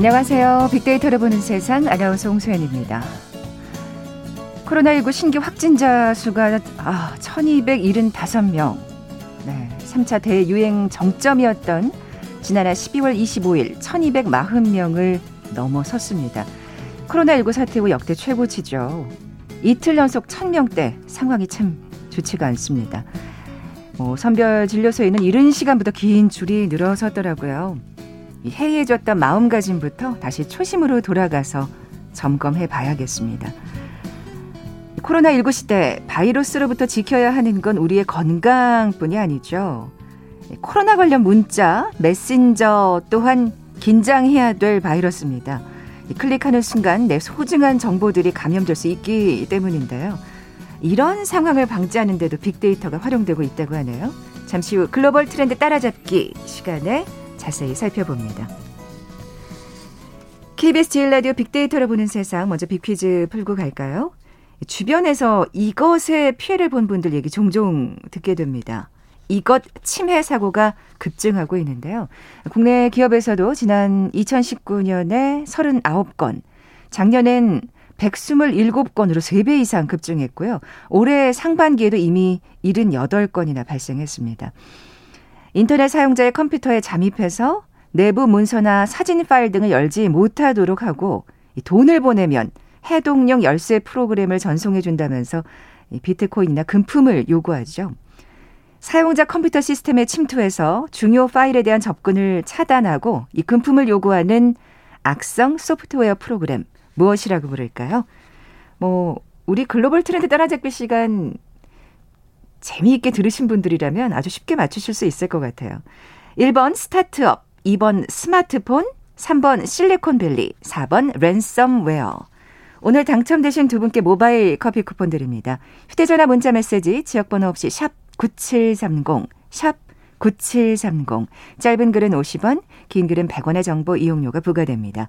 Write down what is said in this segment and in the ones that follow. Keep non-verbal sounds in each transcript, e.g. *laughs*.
안녕하세요. 빅데이터를 보는 세상 아나운서 홍소연입니다. 코로나19 신규 확진자 수가 아, 1275명. 네, 3차 대유행 정점이었던 지난해 12월 25일 1240명을 넘어섰습니다. 코로나19 사태 후 역대 최고치죠. 이틀 연속 1000명대 상황이 참 좋지가 않습니다. 뭐 선별 진료소에는 이른 시간부터 긴 줄이 늘어섰더라고요. 해이해졌던 마음가짐부터 다시 초심으로 돌아가서 점검해 봐야겠습니다. 코로나19 시대 바이러스로부터 지켜야 하는 건 우리의 건강뿐이 아니죠. 코로나 관련 문자, 메신저 또한 긴장해야 될 바이러스입니다. 클릭하는 순간 내 소중한 정보들이 감염될 수 있기 때문인데요. 이런 상황을 방지하는데도 빅데이터가 활용되고 있다고 하네요. 잠시 후 글로벌 트렌드 따라잡기 시간에 자세히 살펴봅니다. KBS 제일 라디오 빅데이터를 보는 세상 먼저 빅퀴즈 풀고 갈까요? 주변에서 이것에 피해를 본 분들 얘기 종종 듣게 됩니다. 이것 침해 사고가 급증하고 있는데요. 국내 기업에서도 지난 2019년에 39건, 작년엔 127건으로 3배 이상 급증했고요. 올해 상반기에도 이미 78건이나 발생했습니다. 인터넷 사용자의 컴퓨터에 잠입해서 내부 문서나 사진 파일 등을 열지 못하도록 하고 돈을 보내면 해독용 열쇠 프로그램을 전송해 준다면서 비트코인이나 금품을 요구하죠. 사용자 컴퓨터 시스템에 침투해서 중요 파일에 대한 접근을 차단하고 이 금품을 요구하는 악성 소프트웨어 프로그램 무엇이라고 부를까요? 뭐 우리 글로벌 트렌드 따라잡기 시간 재미있게 들으신 분들이라면 아주 쉽게 맞추실 수 있을 것 같아요. 1번 스타트업, 2번 스마트폰, 3번 실리콘밸리, 4번 랜섬웨어. 오늘 당첨되신 두 분께 모바일 커피 쿠폰 드립니다. 휴대전화 문자 메시지 지역번호 없이 샵 9730, 샵 9730. 짧은 글은 50원, 긴 글은 100원의 정보 이용료가 부과됩니다.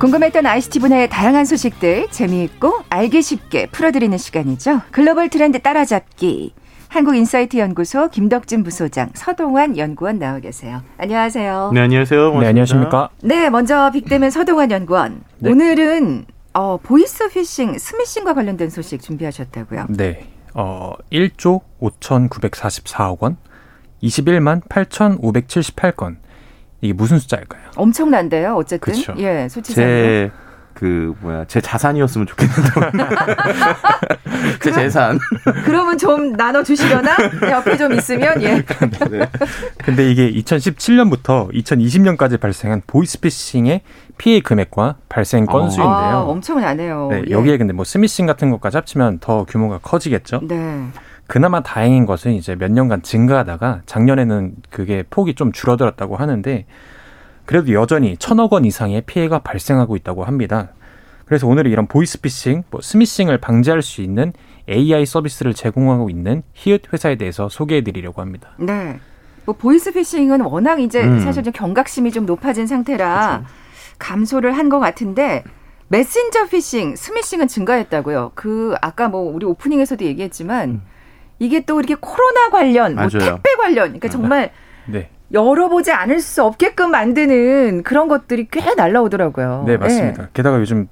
궁금했던 ICT 분야의 다양한 소식들 재미있고 알기 쉽게 풀어드리는 시간이죠. 글로벌 트렌드 따라잡기. 한국인사이트 연구소 김덕진 부소장, 서동환 연구원 나와 계세요. 안녕하세요. 네, 안녕하세요. 고맙습니다. 네, 안녕하십니까? 네, 먼저 빅데면 서동환 연구원. 네. 오늘은 어, 보이스 피싱, 스미싱과 관련된 소식 준비하셨다고요? 네. 어, 1조 5,944억 원, 21만 8,578건. 이게 무슨 숫자일까요? 엄청난데요. 어쨌든 그쵸. 예, 수치상 그 뭐야 제 자산이었으면 좋겠는데 *laughs* 제 재산. 그러면 좀 나눠 주시려나 옆에 좀 있으면 예. 네. 근데 이게 2017년부터 2020년까지 발생한 보이스피싱의 피해 금액과 발생 건수인데요. 아, 엄청나네요. 네, 여기에 근데 뭐 스미싱 같은 것까지 합치면 더 규모가 커지겠죠. 네. 그나마 다행인 것은 이제 몇 년간 증가하다가 작년에는 그게 폭이 좀 줄어들었다고 하는데 그래도 여전히 천억 원 이상의 피해가 발생하고 있다고 합니다. 그래서 오늘 이런 보이스피싱, 뭐 스미싱을 방지할 수 있는 AI 서비스를 제공하고 있는 히읗 회사에 대해서 소개해 드리려고 합니다. 네. 뭐 보이스피싱은 워낙 이제 음. 사실 좀 경각심이 좀 높아진 상태라 그렇죠. 감소를 한 것 같은데 메신저 피싱, 스미싱은 증가했다고요. 그 아까 뭐 우리 오프닝에서도 얘기했지만 음. 이게 또 이렇게 코로나 관련, 뭐 택배 관련, 그러니까 아, 정말 네. 열어보지 않을 수 없게끔 만드는 그런 것들이 꽤 날라오더라고요. 네, 맞습니다. 네. 게다가 요즘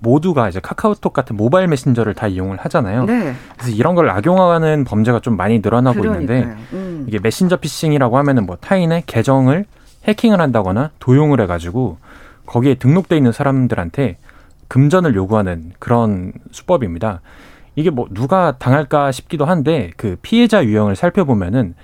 모두가 이제 카카오톡 같은 모바일 메신저를 다 이용을 하잖아요. 네. 그래서 이런 걸 악용하는 범죄가 좀 많이 늘어나고 그러니까요. 있는데 음. 이게 메신저 피싱이라고 하면은 뭐 타인의 계정을 해킹을 한다거나 도용을 해가지고 거기에 등록돼 있는 사람들한테 금전을 요구하는 그런 수법입니다. 이게 뭐 누가 당할까 싶기도 한데 그 피해자 유형을 살펴보면은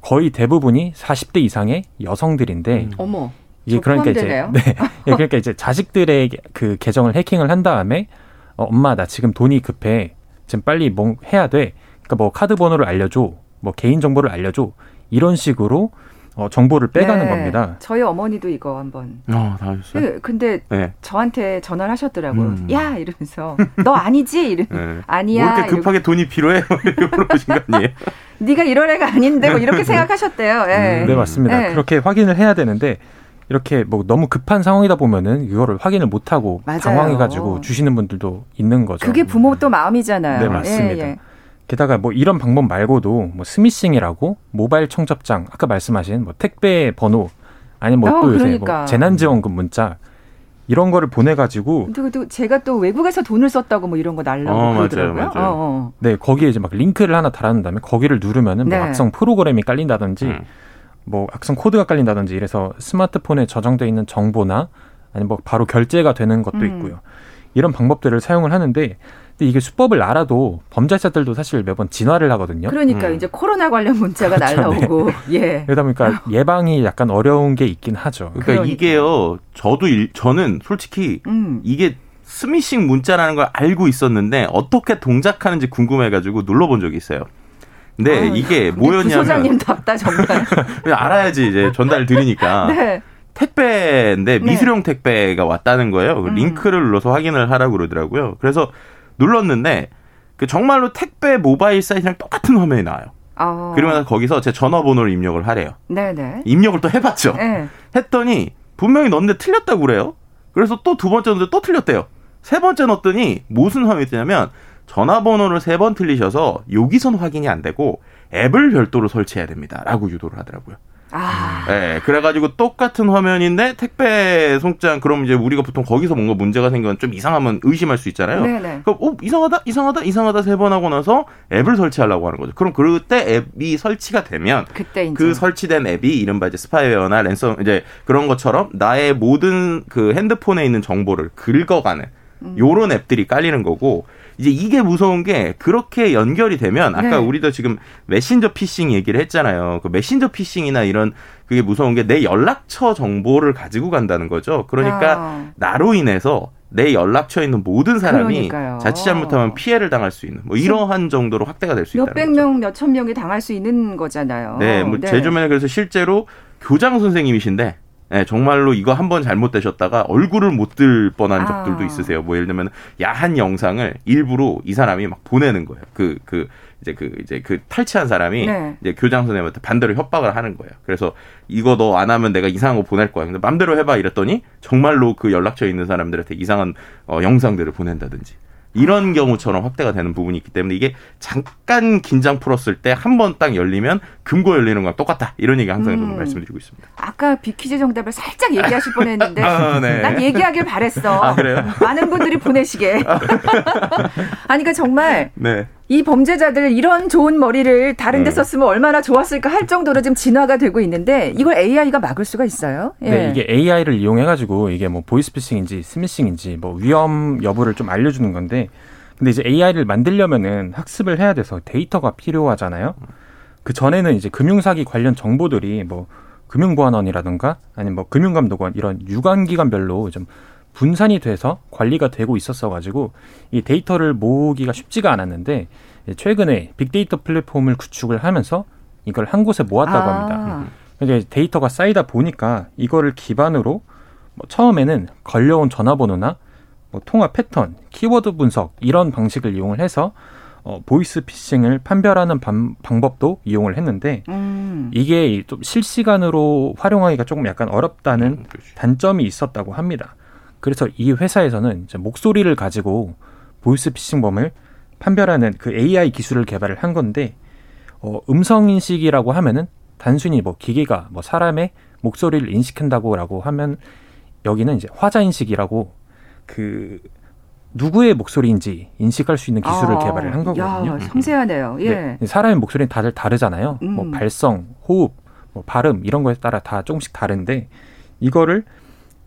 거의 대부분이 40대 이상의 여성들인데 음. 어머. 이게 그러니까 이제 네. 예, 그러니까 이제 자식들의 그 계정을 해킹을 한 다음에 어, 엄마 나 지금 돈이 급해. 지금 빨리 뭐 해야 돼. 그러니까 뭐 카드 번호를 알려 줘. 뭐 개인 정보를 알려 줘. 이런 식으로 어, 정보를 빼가는 네. 겁니다. 저희 어머니도 이거 한번. 어, 다 하셨어요? 그, 근데 네. 저한테 전화를 하셨더라고요. 음. 야 이러면서 너 아니지 이러. 네. 아니야. 뭐 이렇게 급하게 돈이 필요해? 이렇게 물어보신 거 아니에요? 이러고, *laughs* 네가 이런 애가 아닌데 뭐 이렇게 *laughs* 생각하셨대요. 예. 음, 네, 맞습니다. 네. 그렇게 확인을 해야 되는데 이렇게 뭐 너무 급한 상황이다 보면은 이거를 확인을 못 하고 맞아요. 당황해 가지고 주시는 분들도 있는 거죠. 그게 부모 또 마음이잖아요. 네, 맞습니다. 예, 예. 게다가 뭐 이런 방법 말고도 뭐 스미싱이라고 모바일 청첩장 아까 말씀하신 뭐 택배 번호 아니면 뭐 어, 또 요새 그러니까. 뭐 재난지원금 문자 이런 거를 보내 가지고 근데 또 제가 또 외국에서 돈을 썼다고 뭐 이런 거 날라고 어, 맞아요, 그러더라고요. 맞아요. 어, 어. 네 거기에 이제 막 링크를 하나 달아놓은 다음에 거기를 누르면은 네. 뭐 악성 프로그램이 깔린다든지 음. 뭐 악성 코드가 깔린다든지 이래서 스마트폰에 저장돼 있는 정보나 아니면 뭐 바로 결제가 되는 것도 음. 있고요. 이런 방법들을 사용을 하는데 근데 이게 수법을 알아도 범죄자들도 사실 매번 진화를 하거든요. 그러니까 음. 이제 코로나 관련 문자가 그렇죠, 날라오고 예. *laughs* 그러다 보니까 예방이 약간 어려운 게 있긴 하죠. 그러니까, 그러니까. 이게요, 저도, 일, 저는 솔직히 음. 이게 스미싱 문자라는 걸 알고 있었는데 어떻게 동작하는지 궁금해가지고 눌러본 적이 있어요. 근데 아, 이게 뭐였냐면 부소장님 답다 정말. *laughs* 그냥 알아야지 이제 전달 드리니까 *laughs* 네. 택배인데 네. 미수령 택배가 왔다는 거예요. 그 음. 링크를 눌러서 확인을 하라고 그러더라고요. 그래서 눌렀는데 그 정말로 택배 모바일 사이트랑 똑같은 화면이 나와요. 어. 그러면 거기서 제 전화번호를 입력을 하래요. 네네. 입력을 또 해봤죠. 네. 했더니 분명히 넣었는데 틀렸다고 그래요. 그래서 또 두 번째 넣었는데 또 틀렸대요. 세 번째 넣었더니 무슨 화면이 뜨냐면 전화번호를 세 번 틀리셔서 여기선 확인이 안 되고 앱을 별도로 설치해야 됩니다. 라고 유도를 하더라고요. 아. 네, 그래가지고 똑같은 화면인데 택배 송장 그럼 이제 우리가 보통 거기서 뭔가 문제가 생기면 좀 이상하면 의심할 수 있잖아요. 네네. 그럼 어 이상하다 이상하다 이상하다 세 번 하고 나서 앱을 설치하려고 하는 거죠. 그럼 그때 앱이 설치가 되면 그 설치된 앱이 이른바 이제 스파이웨어나 ransom 이제 그런 것처럼 나의 모든 그 핸드폰에 있는 정보를 긁어가는 음. 요런 앱들이 깔리는 거고 이제 이게 무서운 게 그렇게 연결이 되면 아까 네. 우리도 지금 메신저 피싱 얘기를 했잖아요. 그 메신저 피싱이나 이런 그게 무서운 게 내 연락처 정보를 가지고 간다는 거죠. 그러니까 아. 나로 인해서 내 연락처에 있는 모든 사람이 그러니까요. 자칫 잘못하면 피해를 당할 수 있는 뭐 이러한 정도로 확대가 될 수 있다는 몇백. 명, 몇천 명이 당할 수 있는 거잖아요. 네, 뭐제 주변에 그래서 실제로 교장 선생님이신데 네, 정말로 이거 한 번 잘못되셨다가 얼굴을 못 들 뻔한 아. 적들도 있으세요. 뭐 예를 들면 야한 영상을 일부러 이 사람이 막 보내는 거예요. 그 그 이제 그 이제 그 탈취한 사람이 네. 이제 교장 선생님한테 반대로 협박을 하는 거예요. 그래서 이거 너 안 하면 내가 이상한 거 보낼 거야. 근데 맘대로 해봐 이랬더니 정말로 그 연락처에 있는 사람들한테 이상한 어, 영상들을 보낸다든지 이런 경우처럼 확대가 되는 부분이 있기 때문에 이게 잠깐 긴장 풀었을 때 한 번 딱 열리면 금고 열리는 거랑 똑같다 이런 얘기 항상 음. 말씀드리고 있습니다. 아까 비퀴즈 정답을 살짝 얘기하실 뻔했는데 아, 네. 난 얘기하길 바랬어. 아, 그래요? 많은 분들이 보내시게. *laughs* 아니 그러니까 정말 네. 이 범죄자들 이런 좋은 머리를 다른 데 음. 썼으면 얼마나 좋았을까 할 정도로 지금 진화가 되고 있는데 이걸 AI가 막을 수가 있어요. 예. 네, 이게 AI를 이용해 가지고 이게 뭐 보이스피싱인지 스미싱인지 뭐 위험 여부를 좀 알려 주는 건데, 근데 이제 AI를 만들려면은 학습을 해야 돼서 데이터가 필요하잖아요. 그 전에는 이제 금융사기 관련 정보들이 뭐 금융보안원이라든가 아니면 뭐 금융감독원 이런 유관기관별로 좀 분산이 돼서 관리가 되고 있었어 가지고 이 데이터를 모으기가 쉽지가 않았는데 이제 최근에 빅데이터 플랫폼을 구축을 하면서 이걸 한 곳에 모았다고 아. 합니다. 이게 데이터가 쌓이다 보니까 이거를 기반으로 뭐 처음에는 걸려온 전화번호나 뭐 통화 패턴, 키워드 분석 이런 방식을 이용을 해서 어, 보이스 피싱을 판별하는 방, 방법도 이용을 했는데 음. 이게 좀 실시간으로 활용하기가 조금 약간 어렵다는 그렇죠. 단점이 있었다고 합니다. 그래서 이 회사에서는 이제 목소리를 가지고 보이스 피싱범을 판별하는 그 AI 기술을 개발을 한 건데 어, 음성 인식이라고 하면은 단순히 뭐 기계가 뭐 사람의 목소리를 인식한다고라고 하면 여기는 이제 화자 인식이라고 그 누구의 목소리인지 인식할 수 있는 기술을 아, 개발을 한 거거든요. 야, 섬세하네요. 예. 네, 사람의 목소리는 다들 다르잖아요. 음. 뭐 발성, 호흡, 뭐 발음 이런 거에 따라 다 조금씩 다른데 이거를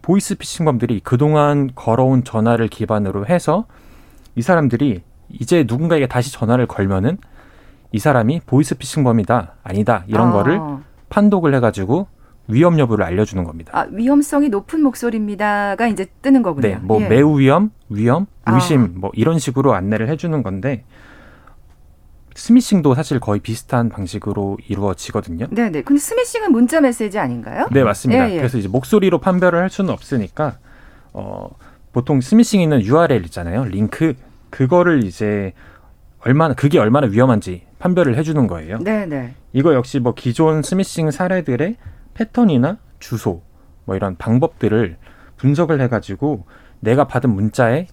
보이스 피싱범들이 그동안 걸어온 전화를 기반으로 해서 이 사람들이 이제 누군가에게 다시 전화를 걸면은 이 사람이 보이스 피싱범이다 아니다 이런 아. 거를 판독을 해가지고 위험 여부를 알려주는 겁니다. 아, 위험성이 높은 목소리입니다가 이제 뜨는 거군요. 네, 뭐 예. 매우 위험, 위험, 아. 의심 뭐 이런 식으로 안내를 해주는 건데 스미싱도 사실 거의 비슷한 방식으로 이루어지거든요. 네, 네. 근데 스미싱은 문자 메시지 아닌가요? 네, 맞습니다. 예, 예. 그래서 이제 목소리로 판별을 할 수는 없으니까 어 보통 스미싱 있는 URL 있잖아요. 링크 그거를 이제 얼마나 그게 얼마나 위험한지 판별을 해 주는 거예요. 네, 네. 이거 역시 뭐 기존 스미싱 사례들의 패턴이나 주소 뭐 이런 방법들을 분석을 해 가지고 내가 받은 문자에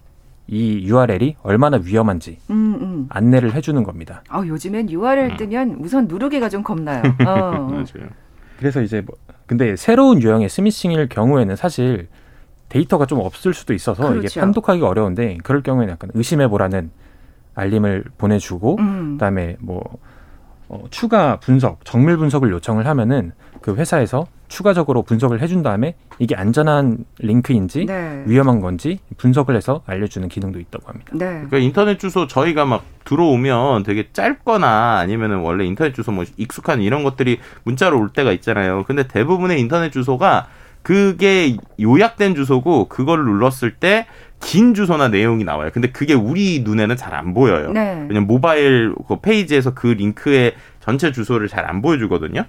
이 URL이 얼마나 위험한지 음, 음. 안내를 해주는 겁니다. 아, 요즘엔 URL 음. 뜨면 우선 누르기가 좀 겁나요. *laughs* 어. 맞아요. 그래서 이제 뭐 근데 새로운 유형의 스미싱일 경우에는 사실 데이터가 좀 없을 수도 있어서 이게 그렇죠. 판독하기가 어려운데 그럴 경우에는 약간 의심해 보라는 알림을 보내주고 음. 그다음에 뭐 어, 추가 분석, 정밀 분석을 요청을 하면은 그 회사에서 추가적으로 분석을 해준 다음에 이게 안전한 링크인지 네. 위험한 건지 분석을 해서 알려주는 기능도 있다고 합니다. 네. 그러니까 인터넷 주소 저희가 막 들어오면 되게 짧거나 아니면은 원래 인터넷 주소 뭐 익숙한 이런 것들이 문자로 올 때가 있잖아요. 근데 대부분의 인터넷 주소가 그게 요약된 주소고 그걸 눌렀을 때 긴 주소나 내용이 나와요. 근데 그게 우리 눈에는 잘 안 보여요. 네. 왜냐면 모바일 그 페이지에서 그 링크의 전체 주소를 잘 안 보여주거든요.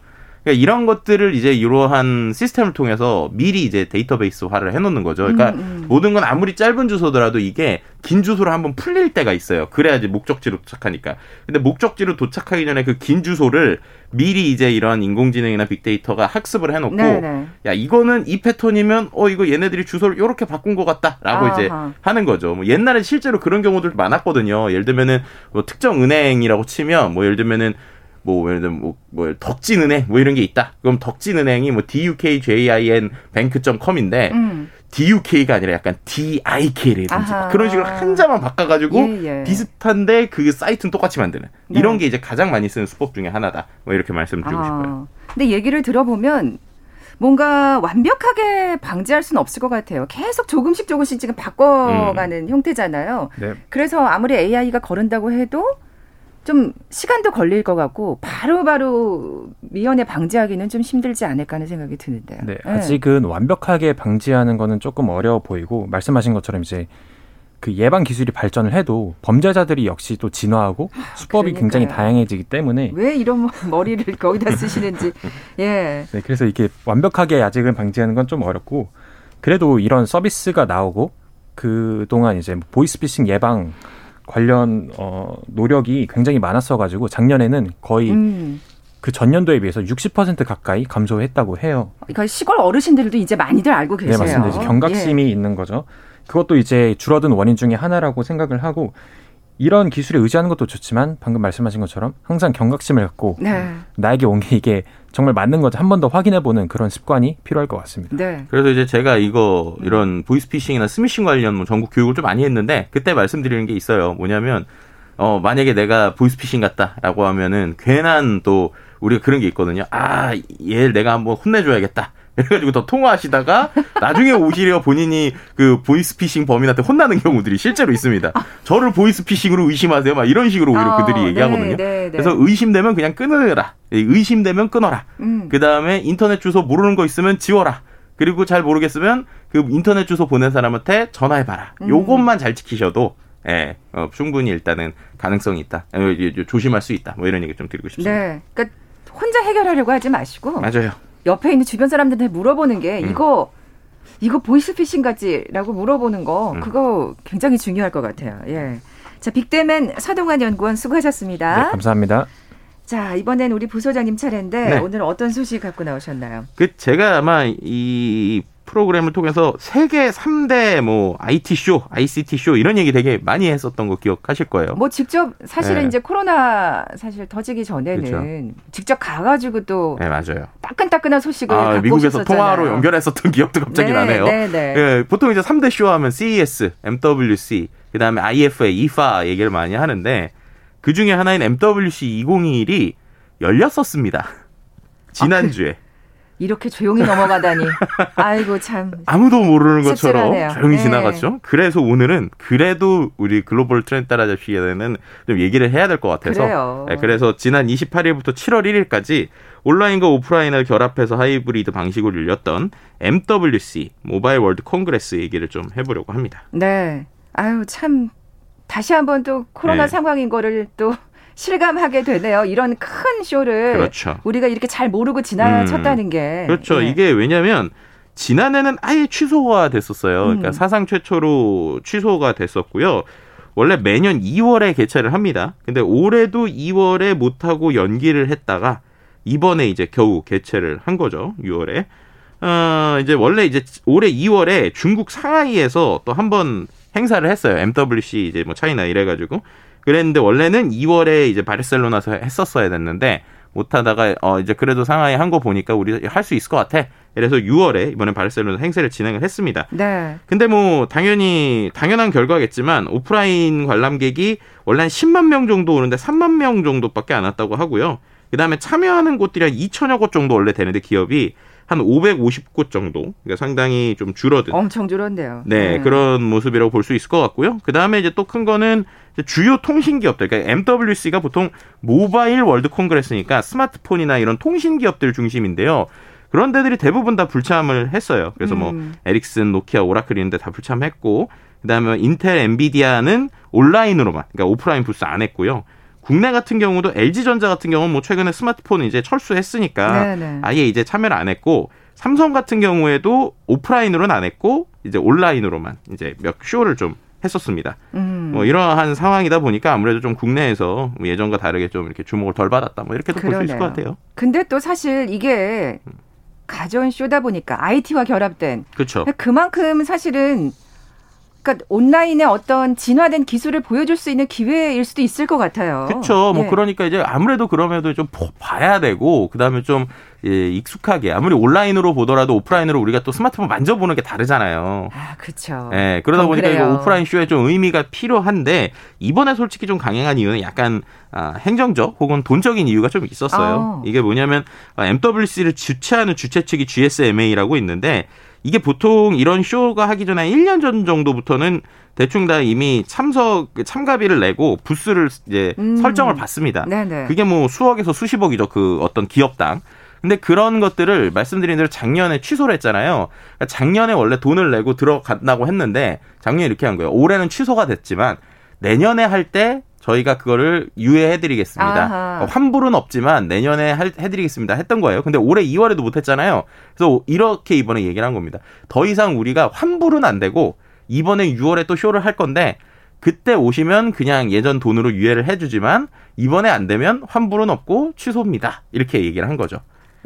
그러니까 이런 것들을 이제 이러한 시스템을 통해서 미리 이제 데이터베이스화를 해놓는 거죠. 그러니까 음, 음. 모든 건 아무리 짧은 주소더라도 이게 긴 주소로 한번 풀릴 때가 있어요. 그래야지 목적지로 도착하니까. 근데 목적지로 도착하기 전에 그 긴 주소를 미리 이제 이런 인공지능이나 빅데이터가 학습을 해놓고 네, 네. 야 이거는 이 패턴이면 어 이거 얘네들이 주소를 이렇게 바꾼 것 같다라고 이제 아하. 하는 거죠. 뭐 옛날에 실제로 그런 경우들 많았거든요. 예를 들면은 뭐 특정 은행이라고 치면 뭐 예를 들면은 뭐 예를 들면 뭐, 뭐 덕진은행 뭐 이런 게 있다. 그럼 덕진은행이 뭐 dukjin bank.com인데 음. DUK가 아니라 약간 DIK라든지. 그런 식으로 한자만 바꿔가지고 예, 예. 비슷한데 그 사이트는 똑같이 만드는 네. 이런 게 이제 가장 많이 쓰는 수법 중에 하나다. 뭐 이렇게 말씀드리고 싶어요. 아, 근데 얘기를 들어보면 뭔가 완벽하게 방지할 수는 없을 것 같아요. 계속 조금씩 조금씩 지금 바꿔가는 음. 형태잖아요. 네. 그래서 아무리 AI가 거른다고 해도 좀 시간도 걸릴 것 같고 바로바로 미연에 방지하기는 좀 힘들지 않을까 하는 생각이 드는데요. 네, 예. 아직은 완벽하게 방지하는 거는 조금 어려워 보이고 말씀하신 것처럼 이제 그 예방 기술이 발전을 해도 범죄자들이 역시 또 진화하고 수법이 그러니까요. 굉장히 다양해지기 때문에 왜 이런 *laughs* 머리를 거기다 쓰시는지. *laughs* 예. 네, 그래서 이게 완벽하게 아직은 방지하는 건 좀 어렵고 그래도 이런 서비스가 나오고 그 동안 이제 보이스피싱 예방 관련 어 노력이 굉장히 많았어 가지고 작년에는 거의 음. 그 전년도에 비해서 60% 가까이 감소했다고 해요. 그러니까 시골 어르신들도 이제 많이들 알고 계세요. 네, 맞습니다. 경각심이 있는 거죠. 그것도 이제 줄어든 원인 중에 하나라고 생각을 하고 이런 기술에 의지하는 것도 좋지만 방금 말씀하신 것처럼 항상 경각심을 갖고 예. 네. 나에게 온 게 이게 정말 맞는 건지 한 번 더 확인해 보는 그런 습관이 필요할 것 같습니다. 네. 그래서 이제 제가 이거 이런 보이스피싱이나 스미싱 관련 뭐 전국 교육을 좀 많이 했는데 그때 말씀드리는 게 있어요. 뭐냐면 어 만약에 내가 보이스피싱 같다라고 하면은 괜한 또 우리가 그런 게 있거든요. 아, 얘 내가 한번 혼내줘야겠다. 그래가지고 더 통화하시다가 나중에 오히려 본인이 그 보이스피싱 범인한테 혼나는 경우들이 실제로 있습니다. 저를 보이스피싱으로 의심하세요. 막 이런 식으로 오히려 어, 그들이 얘기하거든요. 네, 네, 네. 그래서 의심되면 그냥 끊으라. 의심되면 끊어라. 음. 그 다음에 인터넷 주소 모르는 거 있으면 지워라. 그리고 잘 모르겠으면 그 인터넷 주소 보낸 사람한테 전화해봐라. 음. 요것만 잘 지키셔도 예, 어, 충분히 일단은 가능성이 있다. 어, 조심할 수 있다. 뭐 이런 얘기 좀 드리고 싶습니다. 네. 그러니까 혼자 해결하려고 하지 마시고 맞아요. 옆에 있는 주변 사람들한테 물어보는 게 음. 이거 이거 보이스피싱 같지라고 물어보는 거 음. 그거 굉장히 중요할 것 같아요. 예. 자, 빅데맨 서동환 연구원 수고하셨습니다. 네, 감사합니다. 자, 이번엔 우리 부소장님 차례인데 네. 오늘 어떤 소식 갖고 나오셨나요? 그 제가 아마 이 프로그램을 통해서 세계 3대 뭐 IT 쇼, ICT 쇼 이런 얘기 되게 많이 했었던 거 기억하실 거예요. 뭐 직접 사실은 네. 이제 코로나 사실 터지기 전에는 그렇죠. 직접 가가지고 또 네, 맞아요. 따끈따끈한 소식을 아, 미국에서 오셨었잖아요. 통화로 연결했었던 기억도 갑자기 네, 나네요. 네, 네. 예, 보통 이제 3대 쇼 하면 CES, MWC, 그다음에 IFA, IFA 얘기를 많이 하는데 *laughs* 그 중에 하나인 MWC 2021이 열렸었습니다. 지난주에. 이렇게 조용히 넘어가다니. *laughs* 아이고 참. 아무도 모르는 것처럼 씁쓸하네요. 조용히 네. 지나갔죠. 그래서 오늘은 그래도 우리 글로벌 트렌드 따라잡기에는 좀 얘기를 해야 될 것 같아서. 그래요. 네, 그래서 지난 28일부터 7월 1일까지 온라인과 오프라인을 결합해서 하이브리드 방식으로 열렸던 MWC Mobile World Congress 얘기를 좀 해보려고 합니다. 네. 아유 참 다시 한번 또 코로나 네. 상황인 거를 또 실감하게 되네요. 이런 큰 쇼를 그렇죠. 우리가 이렇게 잘 모르고 지나쳤다는 음. 게. 그렇죠. 예. 이게 왜냐면 지난해는 아예 취소가 됐었어요. 그러니까 음. 사상 최초로 취소가 됐었고요. 원래 매년 2월에 개최를 합니다. 근데 올해도 2월에 못하고 연기를 했다가 이번에 이제 겨우 개최를 한 거죠. 6월에. 어, 이제 원래 이제 올해 2월에 중국 상하이에서 또 한 번 행사를 했어요. MWC 이제 뭐 차이나 이래가지고. 그랬는데 원래는 2월에 이제 바르셀로나에서 했었어야 됐는데 못하다가 어 이제 그래도 상하이 한 거 보니까 우리 할 수 있을 것 같아. 그래서 6월에 이번에 바르셀로나 행사를 진행을 했습니다. 네. 근데 뭐 당연히 당연한 결과겠지만 오프라인 관람객이 원래 한 10만 명 정도 오는데 3만 명 정도밖에 안 왔다고 하고요. 그다음에 참여하는 곳들이 한 2천여 곳 정도 원래 되는데 기업이 한 550곳 정도. 그러니까 상당히 좀 줄어든 엄청 줄었네요. 네, 음. 그런 모습이라고 볼 수 있을 것 같고요. 그 다음에 이제 또 큰 거는 주요 통신 기업들, 그러니까 MWC가 보통 Mobile World Congress니까 스마트폰이나 이런 통신 기업들 중심인데요. 그런 데들이 대부분 다 불참을 했어요. 그래서 뭐 음. 에릭슨, 노키아, 오라클 이런 데 다 불참했고, 그 다음에 인텔, 엔비디아는 온라인으로만, 그러니까 오프라인 부스 안 했고요. 국내 같은 경우도 LG전자 같은 경우는 뭐 최근에 스마트폰 이제 철수했으니까 네네. 아예 이제 참여를 안 했고 삼성 같은 경우에도 오프라인으로는 안 했고 이제 온라인으로만 이제 몇 쇼를 좀 했었습니다. 음. 뭐 이러한 상황이다 보니까 아무래도 좀 국내에서 뭐 예전과 다르게 좀 이렇게 주목을 덜 받았다. 뭐 이렇게도 볼 수 있을 것. 같아요. 근데 또 사실 이게 가전 쇼다 보니까 IT와 결합된 그렇죠. 그만큼 사실은 그러니까 온라인의 어떤 진화된 기술을 보여줄 수 있는 기회일 수도 있을 것 같아요. 그렇죠. 뭐 예. 그러니까 이제 아무래도 그럼에도 좀 보- 봐야 되고 그다음에 좀 예, 익숙하게 아무리 온라인으로 보더라도 오프라인으로 우리가 또 스마트폰 만져보는 게 다르잖아요. 아, 그렇죠. 예, 그러다 보니까 이거 그래요. 오프라인 쇼에 좀 의미가 필요한데 이번에 솔직히 좀 강행한 이유는 약간 아, 행정적 혹은 돈적인 이유가 좀 있었어요. 아. 이게 뭐냐면 아, MWC를 주최하는 주최 측이 GSMA라고 있는데 이게 보통 이런 쇼가 하기 전에 1년 전 정도부터는 대충 다 이미 참석 그 참가비를 내고 부스를 이제 음. 설정을 받습니다. 네네. 그게 뭐 수억에서 수십억이죠. 그 어떤 기업당. 근데 그런 것들을 말씀드린 대로 작년에 취소를 했잖아요. 그러니까 작년에 원래 돈을 내고 들어간다고 했는데 작년에 이렇게 한 거예요. 올해는 취소가 됐지만 내년에 할 때 저희가 그거를 유예해드리겠습니다. 아하. 어, 환불은 없지만 내년에 할- 해드리겠습니다. 했던 거예요. 근데 올해 2월에도 못했잖아요. 그래서 이렇게 이번에 얘기를 한 겁니다. 더 이상 우리가 환불은 안 되고 이번에 6월에 또 쇼를 할 건데 그때 오시면 그냥 예전 돈으로 유예를 해주지만 이번에 안 되면 환불은 없고 취소입니다. 이렇게 얘기를 한 거죠.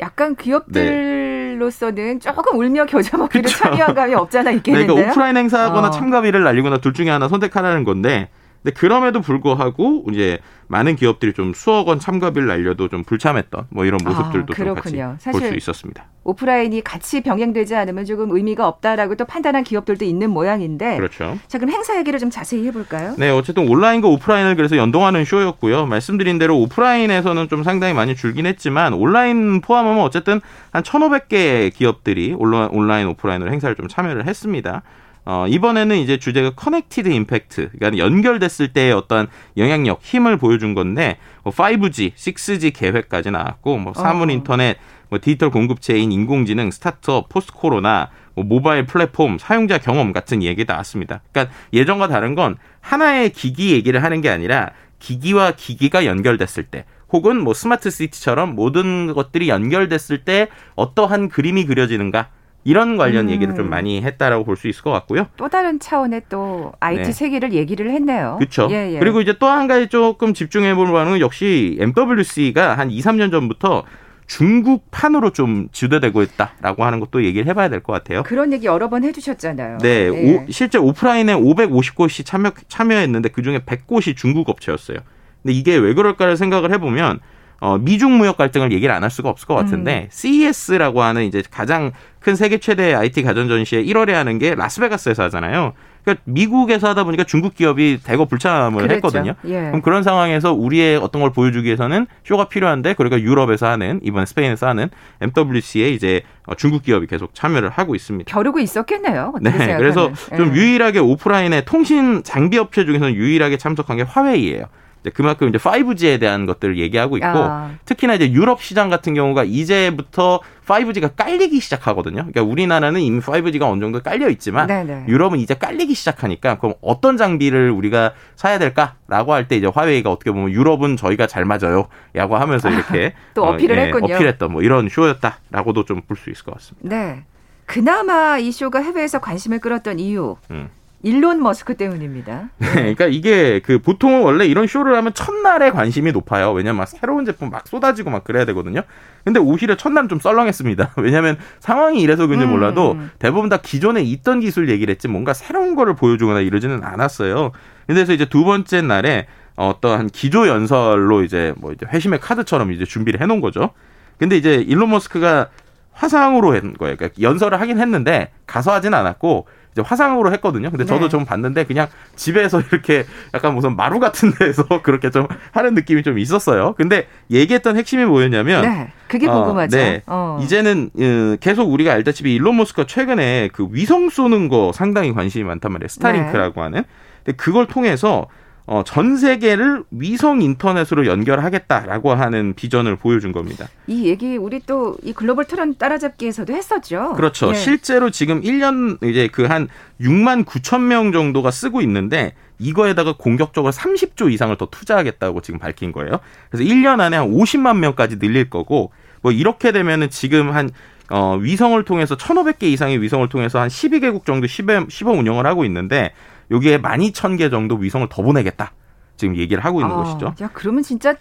약간 기업들로서는 조금 울며 겨자 먹기를 그쵸. 참여한 감이 없잖아 네, 있겠는데요. 그러니까 오프라인 행사하거나 어. 참가비를 날리거나 둘 중에 하나 선택하라는 건데 근데 그럼에도 불구하고 이제 많은 기업들이 좀 수억 원 참가비를 날려도 좀 불참했던 뭐 이런 모습들도 아, 좀 같이 그렇군요. 볼수 있었습니다. 오프라인이 같이 병행되지 않으면 조금 의미가 없다라고 또 판단한 기업들도 있는 모양인데. 그렇죠. 자, 그럼 행사 얘기를 좀 자세히 해볼까요? 네, 어쨌든 온라인과 오프라인을 그래서 연동하는 쇼였고요. 말씀드린 대로 오프라인에서는 좀 상당히 많이 줄긴 했지만 온라인 포함하면 어쨌든 한 1,500개 기업들이 온라- 온라인, 오프라인으로 행사를 좀 참여를 했습니다. 어, 이번에는 이제 주제가 connected impact, 그러니까 연결됐을 때의 어떤 영향력, 힘을 보여준 건데, 뭐 5G, 6G 계획까지 나왔고, 뭐 사물 어. 인터넷, 뭐 디지털 공급체인 인공지능, 스타트업, post 코로나, 뭐 모바일 플랫폼, 사용자 경험 같은 얘기 나왔습니다. 그러니까 예전과 다른 건 하나의 기기 얘기를 하는 게 아니라 기기와 기기가 연결됐을 때, 혹은 뭐 smart city처럼 모든 것들이 연결됐을 때 어떠한 그림이 그려지는가 이런 관련 음. 얘기를 좀 많이 했다라고 볼 수 있을 것 같고요. 또 다른 차원의 또 IT 네. 세계를 얘기를 했네요. 그렇죠. 예, 예. 그리고 이제 또 한 가지 조금 집중해 볼 만한 건 역시 MWC가 한 2, 3년 전부터 중국판으로 좀 지도되고 있다라고 하는 것도 얘기를 해봐야 될 것 같아요. 그런 얘기 여러 번 해주셨잖아요. 네, 예. 오- 실제 오프라인에 550곳이 참여, 참여했는데 그 중에 100곳이 중국 업체였어요. 근데 이게 왜 그럴까를 생각을 해보면 어, 미중 무역 갈등을 얘기를 안 할 수가 없을 것 음. 같은데 CES라고 하는 이제 가장 큰 세계 최대 IT 가전 전시회 1월에 하는 게 라스베가스에서 하잖아요. 그러니까 미국에서 하다 보니까 중국 기업이 대거 불참을 그랬죠. 했거든요. 예. 그럼 그런 상황에서 우리의 어떤 걸 보여주기 위해서는 쇼가 필요한데 그러니까 유럽에서 하는 이번 스페인에서 하는 MWC에 이제 어, 중국 기업이 계속 참여를 하고 있습니다. 벼르고 있었겠네요. 네, 생각하면. 그래서 좀 예. 유일하게 오프라인에 통신 장비 업체 중에서는 유일하게 참석한 게 화웨이예요. 이제 그만큼 이제 5G에 대한 것들을 얘기하고 있고 아. 특히나 이제 유럽 시장 같은 경우가 이제부터 5G가 깔리기 시작하거든요. 그러니까 우리나라는 이미 5G가 어느 정도 깔려 있지만 네네. 유럽은 이제 깔리기 시작하니까 그럼 어떤 장비를 우리가 사야 될까라고 할 때 이제 화웨이가 어떻게 보면 유럽은 저희가 잘 맞아요라고 하면서 이렇게 또 어필을 예, 했군요. 어필했던 뭐 이런 쇼였다라고도 좀 볼 수 있을 것 같습니다. 네. 그나마 이 쇼가 해외에서 관심을 끌었던 이유. 음. 일론 머스크 때문입니다. 네, 그러니까 이게 그 보통은 원래 이런 쇼를 하면 첫날에 관심이 높아요. 왜냐면 막 새로운 제품 막 쏟아지고 막 그래야 되거든요. 근데 오히려 첫날은 좀 썰렁했습니다. *laughs* 왜냐면 상황이 이래서 그런지 음. 몰라도 대부분 다 기존에 있던 기술 얘기를 했지 뭔가 새로운 거를 보여주거나 이러지는 않았어요. 그래서 이제 두 번째 날에 어떠한 기조 연설로 이제 뭐 이제 회심의 카드처럼 이제 준비를 해놓은 거죠. 근데 이제 일론 머스크가 화상으로 한 거예요. 그러니까 연설을 하긴 했는데 가서 하진 않았고 이제 화상으로 했거든요. 근데 저도 네. 좀 봤는데 그냥 집에서 *laughs* 이렇게 약간 무슨 마루 같은 데서 *laughs* 그렇게 좀 하는 느낌이 좀 있었어요. 근데 얘기했던 핵심이 뭐였냐면 네. 그게 어, 궁금하죠. 네. 어. 이제는 어, 계속 우리가 알다시피 일론 머스크가 최근에 그 위성 쏘는 거 상당히 관심이 많단 말이에요. 스타링크라고 네. 하는. 근데 그걸 통해서 어, 전 세계를 위성 인터넷으로 연결하겠다라고 하는 비전을 보여준 겁니다. 이 얘기 우리 또 이 글로벌 트렌드 따라잡기에서도 했었죠. 그렇죠. 예. 실제로 지금 1년 이제 그 한 6만 9천 명 정도가 쓰고 있는데 이거에다가 공격적으로 30조 이상을 더 투자하겠다고 지금 밝힌 거예요. 그래서 1년 안에 한 50만 명까지 늘릴 거고 뭐 이렇게 되면은 지금 한 어, 위성을 통해서 1,500개 이상의 위성을 통해서 한 12개국 정도 시범, 시범 운영을 하고 있는데 여기에 12,000개 정도 위성을 더 보내겠다. 지금 얘기를 하고 있는 아, 것이죠. 야, 그러면 진짜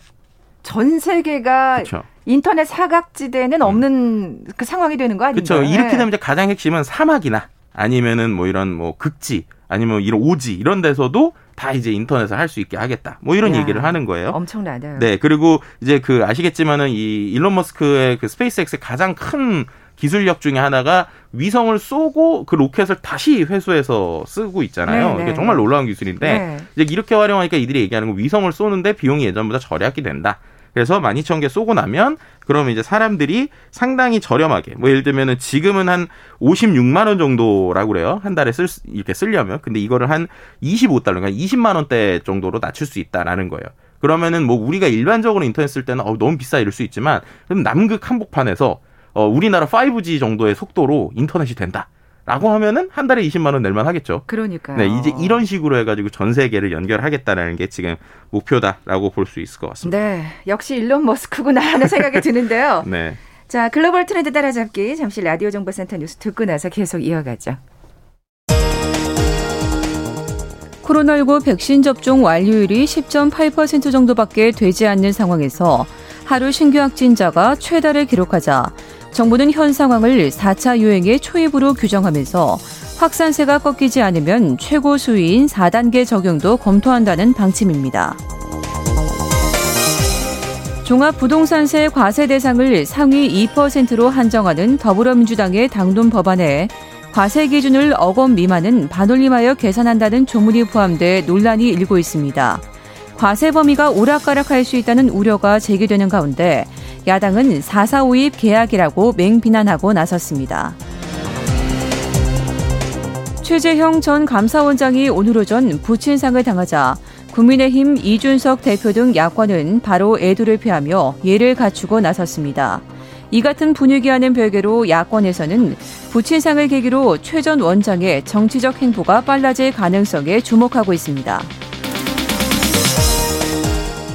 전 세계가 그렇죠. 인터넷 사각지대는 없는 그 상황이 되는 거 아닌가요? 그렇죠. 이렇게 네. 되면 이제 가장 핵심은 사막이나 아니면은 뭐 이런 뭐 극지 아니면 이런 오지 이런 데서도 다 이제 인터넷을 할 수 있게 하겠다. 뭐 이런 야, 얘기를 하는 거예요. 엄청나네요. 네, 그리고 이제 그 아시겠지만은 이 일론 머스크의 그 스페이스X의 가장 큰 기술력 중에 하나가 위성을 쏘고 그 로켓을 다시 회수해서 쓰고 있잖아요. 네, 네. 이게 정말 놀라운 기술인데 네. 이제 이렇게 활용하니까 이들이 얘기하는 건 위성을 쏘는데 비용이 예전보다 절약이 된다. 그래서 12,000개 쏘고 나면 그러면 이제 사람들이 상당히 저렴하게 뭐 예를 들면은 지금은 한 56만 원 정도라고 그래요. 한 달에 쓸 수- 이렇게 쓰려면 근데 이거를 한 25달러 그러니까 20만 원대 정도로 낮출 수 있다라는 거예요. 그러면은 뭐 우리가 일반적으로 인터넷 쓸 때는 어, 너무 비싸 이럴 수 있지만 그럼 남극 한복판에서 어, 우리나라 5G 정도의 속도로 인터넷이 된다. 라고 하면은 한 달에 20만 원 낼만 하겠죠. 그러니까요. 네, 이제 이런 식으로 해가지고 전 세계를 연결하겠다라는 게 지금 목표다라고 볼 수 있을 것 같습니다. 네, 역시 일론 머스크구나 하는 생각이 *laughs* 드는데요. 네. 자, 글로벌 트렌드 따라잡기 잠시 라디오 정보센터 뉴스 듣고 나서 계속 이어가죠. 코로나19 백신 접종 완료율이 10.8% 정도밖에 되지 않는 상황에서 하루 신규 확진자가 최다를 기록하자 정부는 현 상황을 4차 유행의 초입으로 규정하면서 확산세가 꺾이지 않으면 최고 수위인 4단계 적용도 검토한다는 방침입니다. 종합부동산세 과세 대상을 상위 2%로 한정하는 더불어민주당의 당론 법안에 과세 기준을 억원 미만은 반올림하여 계산한다는 조문이 포함돼 논란이 일고 있습니다. 과세 범위가 오락가락할 수 있다는 우려가 제기되는 가운데 야당은 4사 오입 계약이라고 맹비난하고 나섰습니다. 최재형 전 감사원장이 오늘 오전 부친상을 당하자 국민의힘 이준석 대표 등 야권은 바로 애도를 표하며 예를 갖추고 나섰습니다. 이 같은 분위기와는 별개로 야권에서는 부친상을 계기로 최 전 원장의 정치적 행보가 빨라질 가능성에 주목하고 있습니다.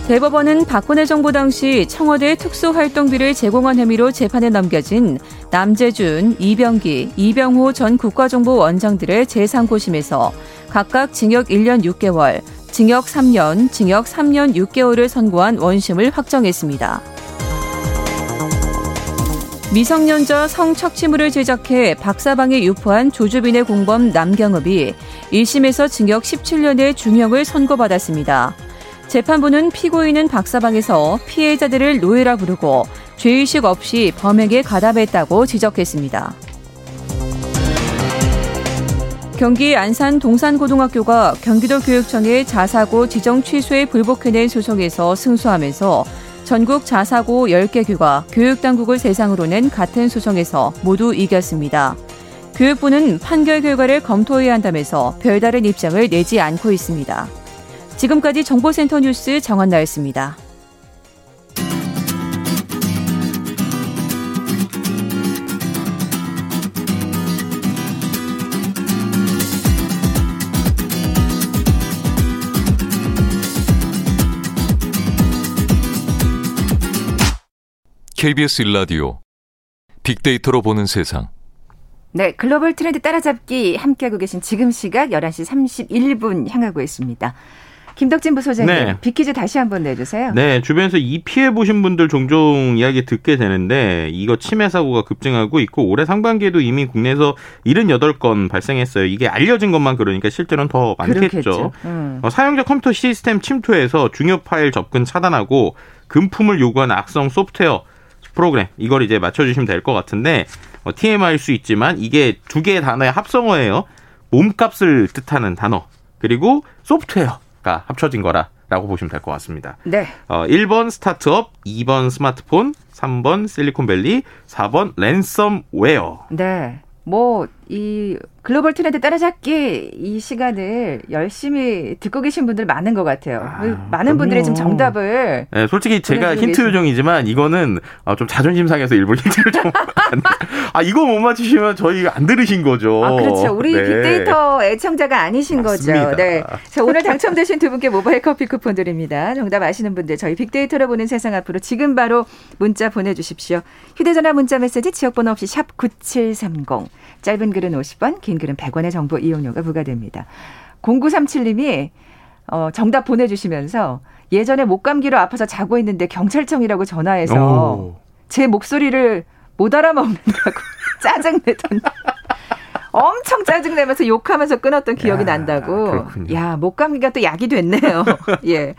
대법원은 박근혜 정부 당시 청와대 특수활동비를 제공한 혐의로 재판에 넘겨진 남재준, 이병기, 이병호 전 국가정보원장 들의 재상고심에서 각각 징역 1년 6개월, 징역 3년, 징역 3년 6개월을 선고한 원심을 확정했습니다. 미성년자 성착취물을 제작해 박사방에 유포한 조주빈의 공범 남경읍이 1심에서 징역 17년의 중형을 선고받았습니다. 재판부는 피고인은 박사방에서 피해자들을 노예라 부르고 죄의식 없이 범행에 가담했다고 지적했습니다. 경기 안산 동산고등학교가 경기도 교육청의 자사고 지정 취소에 불복해낸 소송에서 승소하면서 전국 자사고 10개 교가 교육당국을 대상으로 낸 같은 소송에서 모두 이겼습니다. 교육부는 판결 결과를 검토해야 한다면서 별다른 입장을 내지 않고 있습니다. 지금까지 정보센터 뉴스 정한나였습니다. KBS 일라디오 빅데이터로 보는 세상. 네, 글로벌 트렌드 따라잡기 함께하고 계신 지금 시각 11시 31분 향하고 있습니다. 김덕진 부소장님, 네. 퀴즈 다시 한번 내주세요. 네, 주변에서 이 피해 보신 분들 종종 이야기 듣게 되는데 이거 침해 사고가 급증하고 있고 올해 상반기에도 이미 국내에서 78건 발생했어요. 이게 알려진 것만 그러니까 실제로는 더 많겠죠. 음. 어, 사용자 컴퓨터 시스템 침투해서 중요 파일 접근 차단하고 금품을 요구하는 악성 소프트웨어 프로그램 이걸 이제 맞춰주시면 될 것 같은데 어, TMI일 수 있지만 이게 두 개의 단어의 합성어예요. 몸값을 뜻하는 단어 그리고 소프트웨어 가 합쳐진 거라. 라고 보시면 될 것 같습니다. 네. 어, 1번 스타트업, 2번 스마트폰, 3번 실리콘밸리, 4번 랜섬웨어. 네. 뭐, 이 글로벌 트렌드 따라잡기 이 시간을 열심히 듣고 계신 분들 많은 것 같아요. 아, 많은 그럼요. 분들이 지금 정답을. 네, 솔직히 제가 힌트 요정이지만 이거는 어, 좀 자존심 상해서 일부러 힌트를 좀. 아, 이거 못 맞추시면 저희 안 들으신 거죠. 아, 그렇죠. 우리 네. 빅데이터 애청자가 아니신 맞습니다. 거죠. 네. 자, 오늘 당첨되신 두 분께 모바일 커피 쿠폰 드립니다. 정답 아시는 분들 저희 빅데이터로 보는 세상 앞으로 지금 바로 문자 보내주십시오. 휴대전화 문자 메시지 지역번호 없이 샵 9730. 짧은 글은 50원, 긴 글은 100원의 정보 이용료가 부과됩니다. 0937님이 어, 정답 보내주시면서 예전에 목감기로 아파서 자고 있는데 경찰청이라고 전화해서 오. 제 목소리를 못 알아먹는다고 *laughs* 짜증내던 *laughs* 엄청 짜증내면서 욕하면서 끊었던 기억이 야, 난다고. 그렇군요. 야, 목감기가 또 약이 됐네요. *laughs* 예.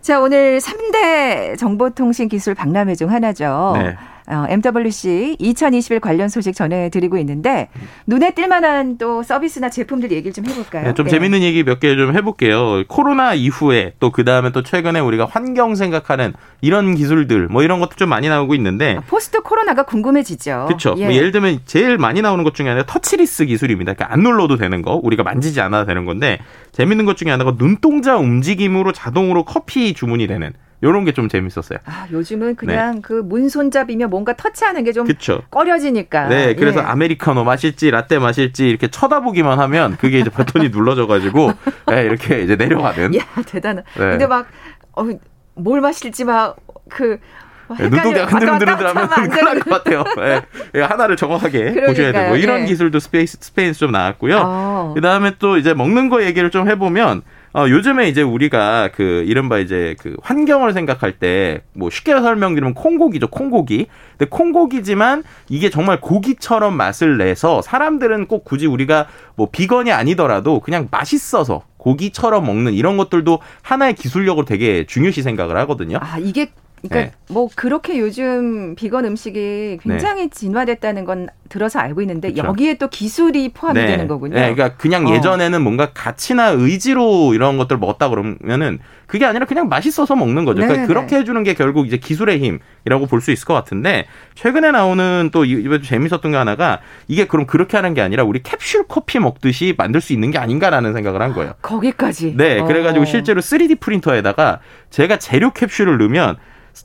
자, 오늘 3대 정보통신 기술 박람회 중 하나죠. 네. 어, MWC 2021 관련 소식 전해드리고 있는데 눈에 띌만한 또 서비스나 제품들 얘기를 좀 해볼까요? 네, 좀 네. 재밌는 얘기 몇 개 좀 해볼게요. 코로나 이후에 또 그 다음에 또 최근에 우리가 환경 생각하는 이런 기술들 뭐 이런 것도 좀 많이 나오고 있는데 아, 포스트 코로나가 궁금해지죠. 그렇죠. 예. 뭐 예를 들면 제일 많이 나오는 것 중에 하나가 터치리스 기술입니다. 그러니까 안 눌러도 되는 거, 우리가 만지지 않아도 되는 건데 재밌는 것 중에 하나가 눈동자 움직임으로 자동으로 커피 주문이 되는 요런 게 좀 재밌었어요. 아, 요즘은 그냥 네. 그 문손잡이며 뭔가 터치하는 게 좀 꺼려지니까. 네, 그래서 예. 아메리카노 마실지 라떼 마실지 이렇게 쳐다보기만 하면 그게 이제 버튼이 눌러져 가지고 네, *laughs* 이렇게 이제 내려가는. 야, 대단하. 네. 근데 막 어, 뭘 마실지 막 그 네, 눈동자 흔들흔들 하면 큰일 날것 같아요. 네. 하나를 정확하게 그러니까요. 보셔야 되고 뭐 이런 네. 기술도 스페이스 스페인에서 좀 나왔고요. 아. 그다음에 또 이제 먹는 거 얘기를 좀 해보면 어, 요즘에 이제 우리가 그 이른바 이제 그 환경을 생각할 때 뭐 쉽게 설명드리면 콩고기죠, 콩고기. 근데 콩고기지만 이게 정말 고기처럼 맛을 내서 사람들은 꼭 굳이 우리가 뭐 비건이 아니더라도 그냥 맛있어서 고기처럼 먹는 이런 것들도 하나의 기술력으로 되게 중요시 생각을 하거든요. 아, 이게 그러니까 네. 뭐 그렇게 요즘 비건 음식이 굉장히 네. 진화됐다는 건 들어서 알고 있는데 그렇죠. 여기에 또 기술이 포함이 네. 되는 거군요. 네, 그러니까 그냥 어. 예전에는 뭔가 가치나 의지로 이런 것들 먹었다 그러면은 그게 아니라 그냥 맛있어서 먹는 거죠. 그러니까 네, 그렇게 네. 해주는 게 결국 이제 기술의 힘이라고 볼 수 있을 것 같은데 최근에 나오는 또 이번에 재밌었던 게 하나가 이게 그럼 그렇게 하는 게 아니라 우리 캡슐 커피 먹듯이 만들 수 있는 게 아닌가라는 생각을 한 거예요. 거기까지. 네, 그래가지고 어. 실제로 3D 프린터에다가 제가 재료 캡슐을 넣으면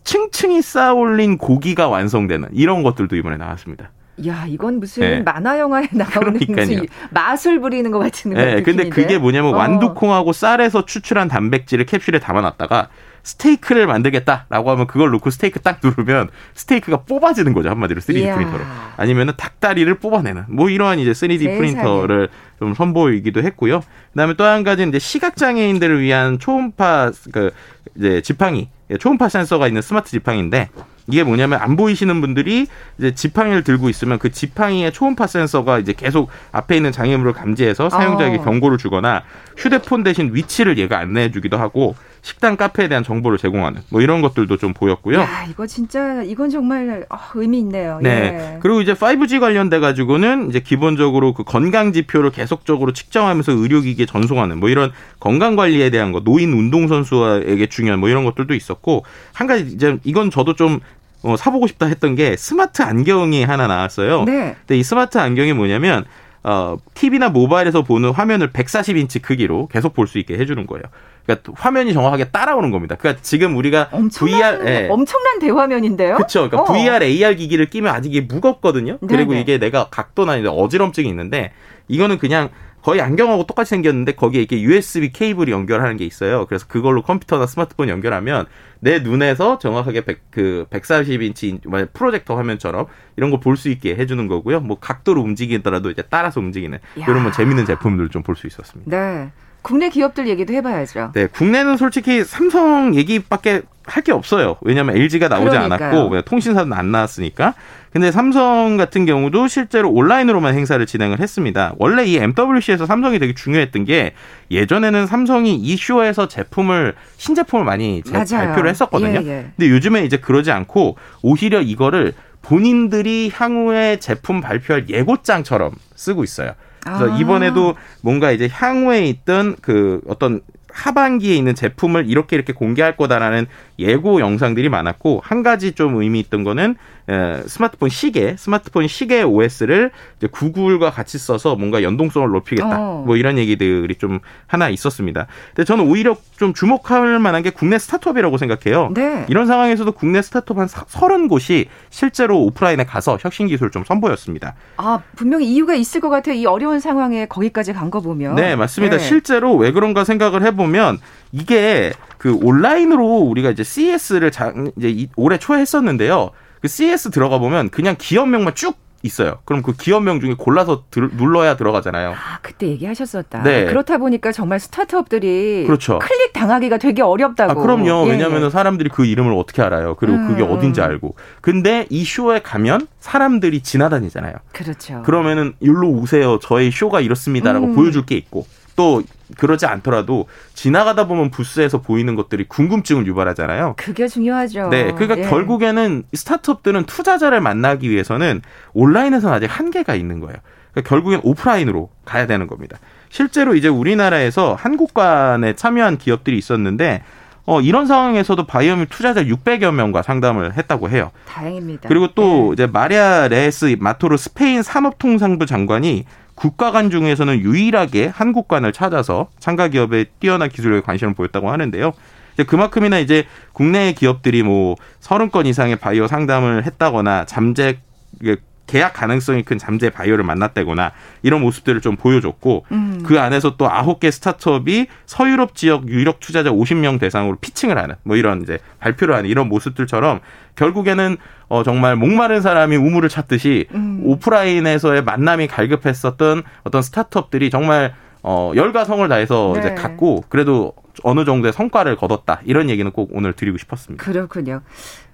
층층이 쌓아 올린 고기가 완성되는 이런 것들도 이번에 나왔습니다. 야, 이건 무슨 네. 만화 영화에 나오는 *laughs* 무슨 맛을 부리는 것 같은 네, 느낌인데. 근데 그게 뭐냐면 어. 완두콩하고 쌀에서 추출한 단백질을 캡슐에 담아놨다가 스테이크를 만들겠다라고 하면 그걸 놓고 스테이크 딱 누르면 스테이크가 뽑아지는 거죠 한마디로 3D 이야. 프린터로 아니면은 닭다리를 뽑아내는 뭐 이러한 이제 3D 세상에. 프린터를 좀 선보이기도 했고요. 그다음에 또 한 가지는 이제 시각 장애인들을 위한 초음파 그 이제 지팡이 초음파 센서가 있는 스마트 지팡이인데 이게 뭐냐면 안 보이시는 분들이 이제 지팡이를 들고 있으면 그 지팡이의 초음파 센서가 이제 계속 앞에 있는 장애물을 감지해서 사용자에게 어. 경고를 주거나 휴대폰 대신 위치를 얘가 안내해 주기도 하고 식당 카페에 대한 정보를 제공하는 뭐 이런 것들도 좀 보였고요. 야, 이거 진짜 이건 정말 어, 의미 있네요. 네. 예. 그리고 이제 5G 관련돼 가지고는 이제 기본적으로 그 건강 지표를 계속적으로 측정하면서 의료기기에 전송하는 뭐 이런 건강 관리에 대한 거 노인 운동 선수에게 중요한 뭐 이런 것들도 있었고 한 가지 이제 이건 저도 좀 어, 사보고 싶다 했던 게 스마트 안경이 하나 나왔어요. 네. 근데 이 스마트 안경이 뭐냐면 어, TV나 모바일에서 보는 화면을 140인치 크기로 계속 볼 수 있게 해주는 거예요. 그러니까 화면이 정확하게 따라오는 겁니다. 그러니까 지금 우리가 엄청난, VR 예. 엄청난 대화면인데요. 그렇죠. 그러니까 어. VR, AR 기기를 끼면 아직 이게 무겁거든요. 네네. 그리고 이게 내가 각도나 이제 어지럼증이 있는데 이거는 그냥 거의 안경하고 똑같이 생겼는데 거기에 이렇게 USB 케이블이 연결하는 게 있어요. 그래서 그걸로 컴퓨터나 스마트폰 연결하면 내 눈에서 정확하게 100, 그 140인치 프로젝터 화면처럼 이런 걸볼수 있게 해주는 거고요. 뭐 각도로 움직이더라도 이제 따라서 움직이는 야. 이런 뭐 재밌는 제품들 좀 볼 수 있었습니다. 네. 국내 기업들 얘기도 해봐야죠. 네, 국내는 솔직히 삼성 얘기밖에 할 게 없어요. 왜냐하면 LG가 나오지 그러니까요. 않았고 왜 통신사는 안 나왔으니까. 근데 삼성 같은 경우도 실제로 온라인으로만 행사를 진행을 했습니다. 원래 이 MWC에서 삼성이 되게 중요했던 게 예전에는 삼성이 이 쇼에서 제품을 신제품을 많이 제-. 발표를 했었거든요. 예, 예. 근데 요즘에 이제 그러지 않고 오히려 이거를 본인들이 향후에 제품 발표할 예고장처럼 쓰고 있어요. 그래서 아. 이번에도 뭔가 이제 향후에 있던 그 어떤 하반기에 있는 제품을 이렇게 이렇게 공개할 거다라는 예고 영상들이 많았고 한 가지 좀 의미 있던 거는 에, 스마트폰 시계, 스마트폰 시계 OS를 구글과 같이 써서 뭔가 연동성을 높이겠다. 어. 뭐 이런 얘기들이 좀 하나 있었습니다. 근데 저는 오히려 좀 주목할 만한 게 국내 스타트업이라고 생각해요. 네. 이런 상황에서도 국내 스타트업 한 30곳이 실제로 오프라인에 가서 혁신 기술을 좀 선보였습니다. 아, 분명히 이유가 있을 것 같아요. 이 어려운 상황에 거기까지 간 거 보면. 네, 맞습니다. 네. 실제로 왜 그런가 생각을 해보면 이게 그 온라인으로 우리가 이제 CES를 장, 이제 이- 올해 초에 했었는데요. 그 CES 들어가 보면 그냥 기업명만 쭉 있어요. 그럼 그 기업명 중에 골라서 들- 눌러야 들어가잖아요. 아, 그때 얘기하셨었다. 네. 그렇다 보니까 정말 스타트업들이 그렇죠. 클릭 당하기가 되게 어렵다고. 아, 그럼요. 예, 왜냐하면 예. 사람들이 그 이름을 어떻게 알아요. 그리고 그게 음. 어딘지 알고. 근데 이 쇼에 가면 사람들이 지나다니잖아요. 그렇죠. 그러면은 일로 오세요. 저의 쇼가 이렇습니다라고 음. 보여줄 게 있고 또 그러지 않더라도 지나가다 보면 부스에서 보이는 것들이 궁금증을 유발하잖아요. 그게 중요하죠. 네, 그러니까 예. 결국에는 스타트업들은 투자자를 만나기 위해서는 온라인에서는 아직 한계가 있는 거예요. 그러니까 결국엔 오프라인으로 가야 되는 겁니다. 실제로 이제 우리나라에서 한국관에 참여한 기업들이 있었는데 어, 이런 상황에서도 바이어 및 투자자 600여 명과 상담을 했다고 해요. 다행입니다. 그리고 또 예. 이제 마리아 레예스 마로토 스페인 산업통상부 장관이 국가관 중에서는 유일하게 한국관을 찾아서 참가 기업의 뛰어난 기술에 관심을 보였다고 하는데요. 이제 그만큼이나 이제 국내 기업들이 뭐 30건 이상의 바이어 상담을 했다거나 잠재 이게 계약 가능성이 큰 잠재 바이어를 만났다거나 이런 모습들을 좀 보여줬고 음. 그 안에서 또 아홉 개 스타트업이 서유럽 지역 유력 투자자 50명 대상으로 pitching을 하는 뭐 이런 이제 발표를 하는 이런 모습들처럼 결국에는 어 정말 목마른 사람이 우물을 찾듯이 음. 오프라인에서의 만남이 갈급했었던 어떤 스타트업들이 정말 어 열과 성을 다해서 네. 이제 갖고 그래도 어느 정도의 성과를 거뒀다 이런 얘기는 꼭 오늘 드리고 싶었습니다. 그렇군요.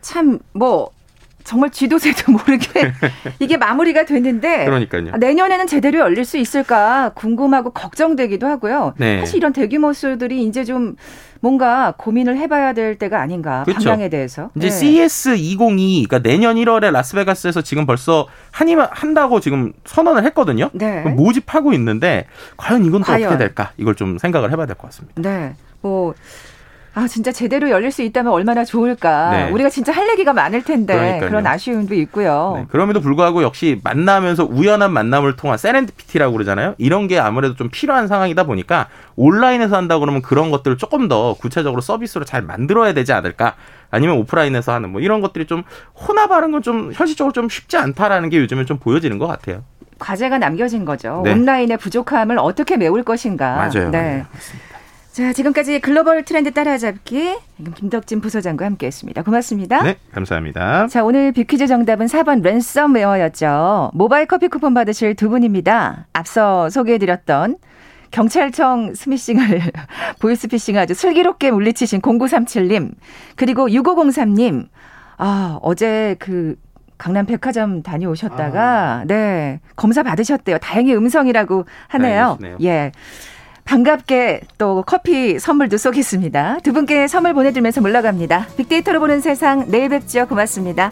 참 뭐 정말 쥐도새도 *laughs* 모르게 *laughs* 이게 마무리가 됐는데 그러니까요. 아, 내년에는 제대로 열릴 수 있을까 궁금하고 걱정되기도 하고요. 네. 사실 이런 대규모 수들이 이제 좀 뭔가 고민을 해봐야 될 때가 아닌가 그렇죠. 방향에 대해서. 이제 네. CES 2022 그러니까 내년 1월에 라스베가스에서 지금 벌써 한이만 한다고 지금 선언을 했거든요. 네. 모집하고 있는데 과연 이건 또 과연. 어떻게 될까? 이걸 좀 생각을 해봐야 될 것 같습니다. 네. 뭐. 아, 진짜 제대로 열릴 수 있다면 얼마나 좋을까. 네. 우리가 진짜 할 얘기가 많을 텐데 그러니까요. 그런 아쉬움도 있고요. 네, 그럼에도 불구하고 역시 만나면서 우연한 만남을 통한 세렌디피티라고 그러잖아요. 이런 게 아무래도 좀 필요한 상황이다 보니까 온라인에서 한다 그러면 그런 것들을 조금 더 구체적으로 서비스로 잘 만들어야 되지 않을까? 아니면 오프라인에서 하는 뭐 이런 것들이 좀 혼합하는 건 좀 현실적으로 좀 쉽지 않다라는 게 요즘에 좀 보여지는 것 같아요. 과제가 남겨진 거죠. 네. 온라인의 부족함을 어떻게 메울 것인가. 맞아요. 네. 맞아요. 자, 지금까지 글로벌 트렌드 따라잡기 김덕진 부소장과 함께했습니다. 고맙습니다. 네, 감사합니다. 자, 오늘 빅퀴즈 정답은 4번 랜섬웨어였죠. 모바일 커피 쿠폰 받으실 두 분입니다. 앞서 소개해드렸던 경찰청 스미싱을 *laughs* 보이스피싱 아주 슬기롭게 물리치신 0937님 그리고 6503님 아 어제 그 강남 백화점 다녀오셨다가 네 검사 받으셨대요. 다행히 음성이라고 하네요. 다행이시네요. 예. 반갑게 또 커피 선물도 쏘겠습니다. 두 분께 선물 보내드리면서 물러갑니다. 빅데이터로 보는 세상 내일 뵙죠. 고맙습니다.